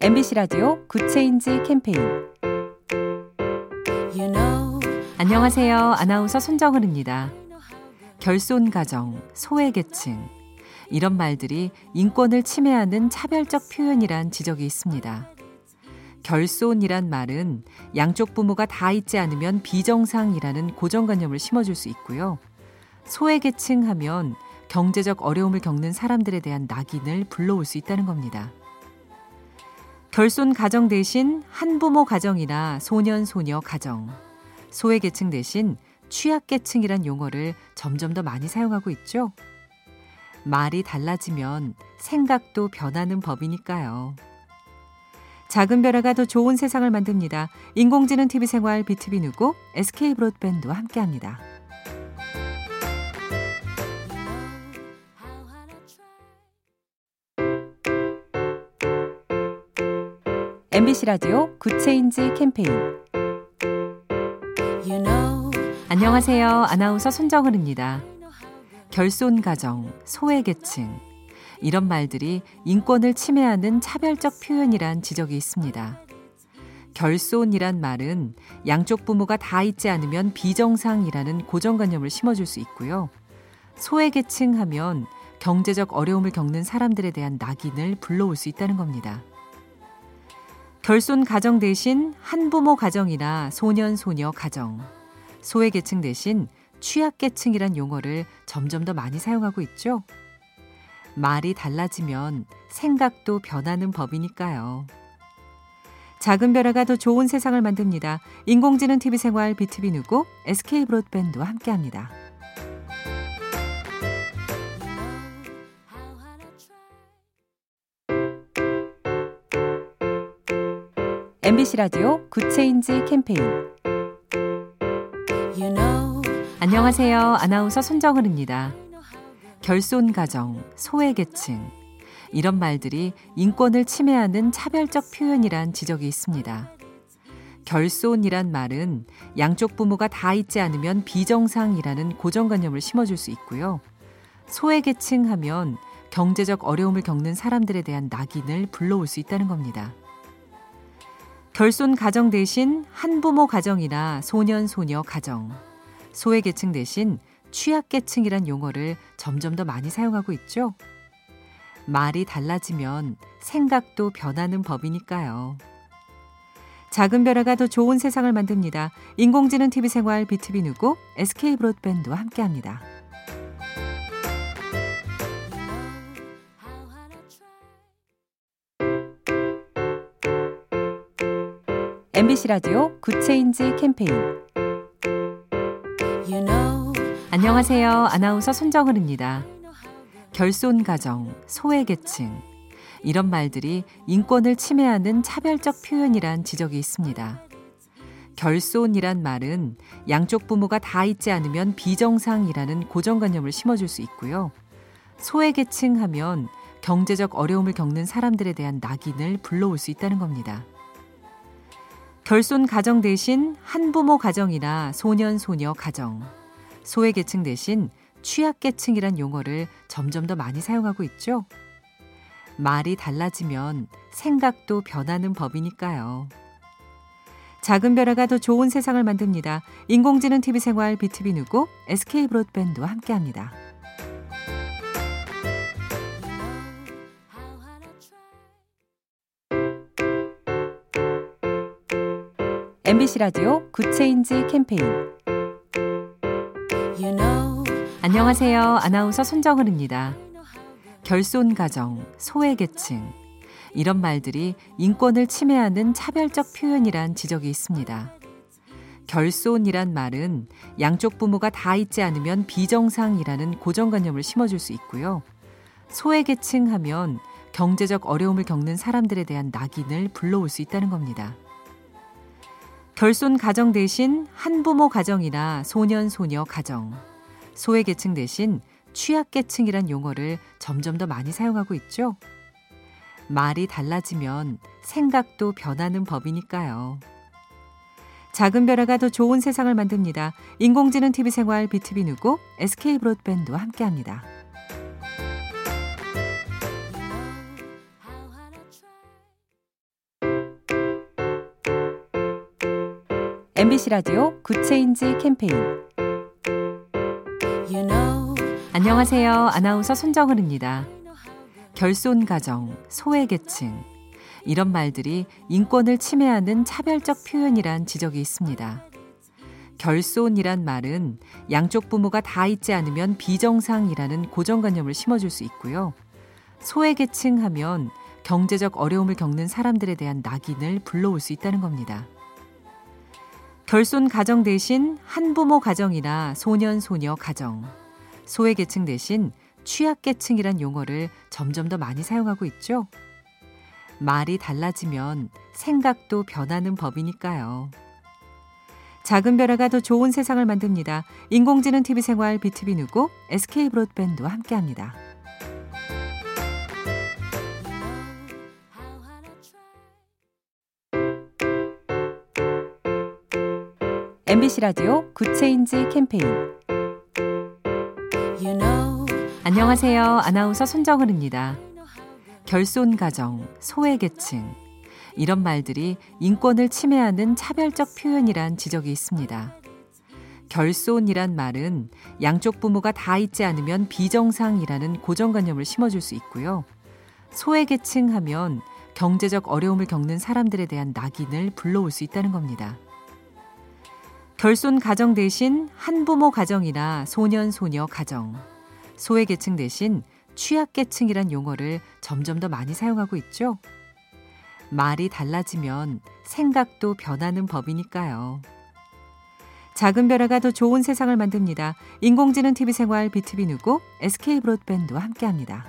MBC 라디오 Good Change 캠페인 안녕하세요. 아나운서 손정은입니다. 결손 가정, 소외 계층 이런 말들이 인권을 침해하는 차별적 표현이란 지적이 있습니다. 결손이란 말은 양쪽 부모가 다 있지 않으면 비정상이라는 고정관념을 심어줄 수 있고요. 소외계층 하면 경제적 어려움을 겪는 사람들에 대한 낙인을 불러올 수 있다는 겁니다. 결손 가정 대신 한부모 가정이나 소년 소녀 가정, 소외계층 대신 취약계층이란 용어를 점점 더 많이 사용하고 있죠. 말이 달라지면 생각도 변하는 법이니까요. 작은 변화가 더 좋은 세상을 만듭니다. 인공지능 TV 생활 BTV 누구 SK 브로드밴드와 함께합니다. MBC 라디오 Good Change 캠페인 you know 안녕하세요. 아나운서 손정은입니다. 결손 가정, 소외 계층 이런 말들이 인권을 침해하는 차별적 표현이란 지적이 있습니다. 결손이란 말은 양쪽 부모가 다 있지 않으면 비정상이라는 고정관념을 심어줄 수 있고요. 소외계층 하면 경제적 어려움을 겪는 사람들에 대한 낙인을 불러올 수 있다는 겁니다. 결손 가정 대신 한부모 가정이나 소년 소녀 가정, 소외계층 대신 취약계층이란 용어를 점점 더 많이 사용하고 있죠. 말이 달라지면 생각도 변하는 법이니까요. 작은 변화가 더 좋은 세상을 만듭니다. 인공지능 TV 생활 BTV 누구 SK 브로드밴드와 함께합니다. MBC 라디오 Good Change 캠페인 you know 안녕하세요. 아나운서 손정은입니다. 결손 가정, 소외 계층 이런 말들이 인권을 침해하는 차별적 표현이란 지적이 있습니다. 결손이란 말은 양쪽 부모가 다 있지 않으면 비정상이라는 고정관념을 심어줄 수 있고요. 소외계층 하면 경제적 어려움을 겪는 사람들에 대한 낙인을 불러올 수 있다는 겁니다. 결손 가정 대신 한부모 가정이나 소년 소녀 가정, 소외계층 대신 취약계층이란 용어를 점점 더 많이 사용하고 있죠. 말이 달라지면 생각도 변하는 법이니까요. 작은 변화가 더 좋은 세상을 만듭니다. 인공지능 TV 생활 BTV 누구 SK 브로드밴드와 함께합니다. MBC 라디오 Good Change 캠페인 you know 안녕하세요. 아나운서 손정은입니다. 결손 가정, 소외 계층 이런 말들이 인권을 침해하는 차별적 표현이란 지적이 있습니다. 결손이란 말은 양쪽 부모가 다 있지 않으면 비정상이라는 고정관념을 심어줄 수 있고요. 소외계층 하면 경제적 어려움을 겪는 사람들에 대한 낙인을 불러올 수 있다는 겁니다. 결손 가정 대신 한부모 가정이나 소년 소녀 가정, 소외 계층 대신 취약계층이란 용어를 점점 더 많이 사용하고 있죠. 말이 달라지면 생각도 변하는 법이니까요. 작은 변화가 더 좋은 세상을 만듭니다. 인공지능 TV 생활 BTV 누구 SK 브로드밴드와 함께합니다. MBC 라디오 Good Change 캠페인 you know 안녕하세요. 아나운서 손정은입니다. 결손 가정, 소외 계층 이런 말들이 인권을 침해하는 차별적 표현이란 지적이 있습니다. 결손이란 말은 양쪽 부모가 다 있지 않으면 비정상이라는 고정관념을 심어줄 수 있고요. 소외계층 하면 경제적 어려움을 겪는 사람들에 대한 낙인을 불러올 수 있다는 겁니다. 결손 가정 대신 한부모 가정이나 소년 소녀 가정, 소외계층 대신 취약계층이란 용어를 점점 더 많이 사용하고 있죠. 말이 달라지면 생각도 변하는 법이니까요. 작은 변화가 더 좋은 세상을 만듭니다. 인공지능 TV 생활 BTV 누구 SK 브로드밴드와 함께합니다. MBC 라디오 Good Change 캠페인 안녕하세요. 아나운서 손정은입니다. 결손 가정, 소외 계층 이런 말들이 인권을 침해하는 차별적 표현이란 지적이 있습니다. 결손이란 말은 양쪽 부모가 다 있지 않으면 비정상이라는 고정관념을 심어줄 수 있고요. 소외계층 하면 경제적 어려움을 겪는 사람들에 대한 낙인을 불러올 수 있다는 겁니다. 결손 가정 대신 한부모 가정이나 소년 소녀 가정, 소외 계층 대신 취약 계층이란 용어를 점점 더 많이 사용하고 있죠. 말이 달라지면 생각도 변하는 법이니까요. 작은 변화가 더 좋은 세상을 만듭니다. 인공지능 TV 생활 BTV 누구 SK 브로드밴드와 함께합니다. MBC 라디오 Good Change 캠페인 you know 안녕하세요. 아나운서 손정은입니다. 결손 가정, 소외 계층 이런 말들이 인권을 침해하는 차별적 표현이란 지적이 있습니다. 결손이란 말은 양쪽 부모가 다 있지 않으면 비정상이라는 고정관념을 심어줄 수 있고요. 소외계층 하면 경제적 어려움을 겪는 사람들에 대한 낙인을 불러올 수 있다는 겁니다. 결손 가정 대신 한부모 가정이나 소년 소녀 가정, 소외계층 대신 취약계층이란 용어를 점점 더 많이 사용하고 있죠. 말이 달라지면 생각도 변하는 법이니까요. 작은 변화가 더 좋은 세상을 만듭니다. 인공지능 TV 생활 BTV 누구 SK 브로드밴드와 함께합니다.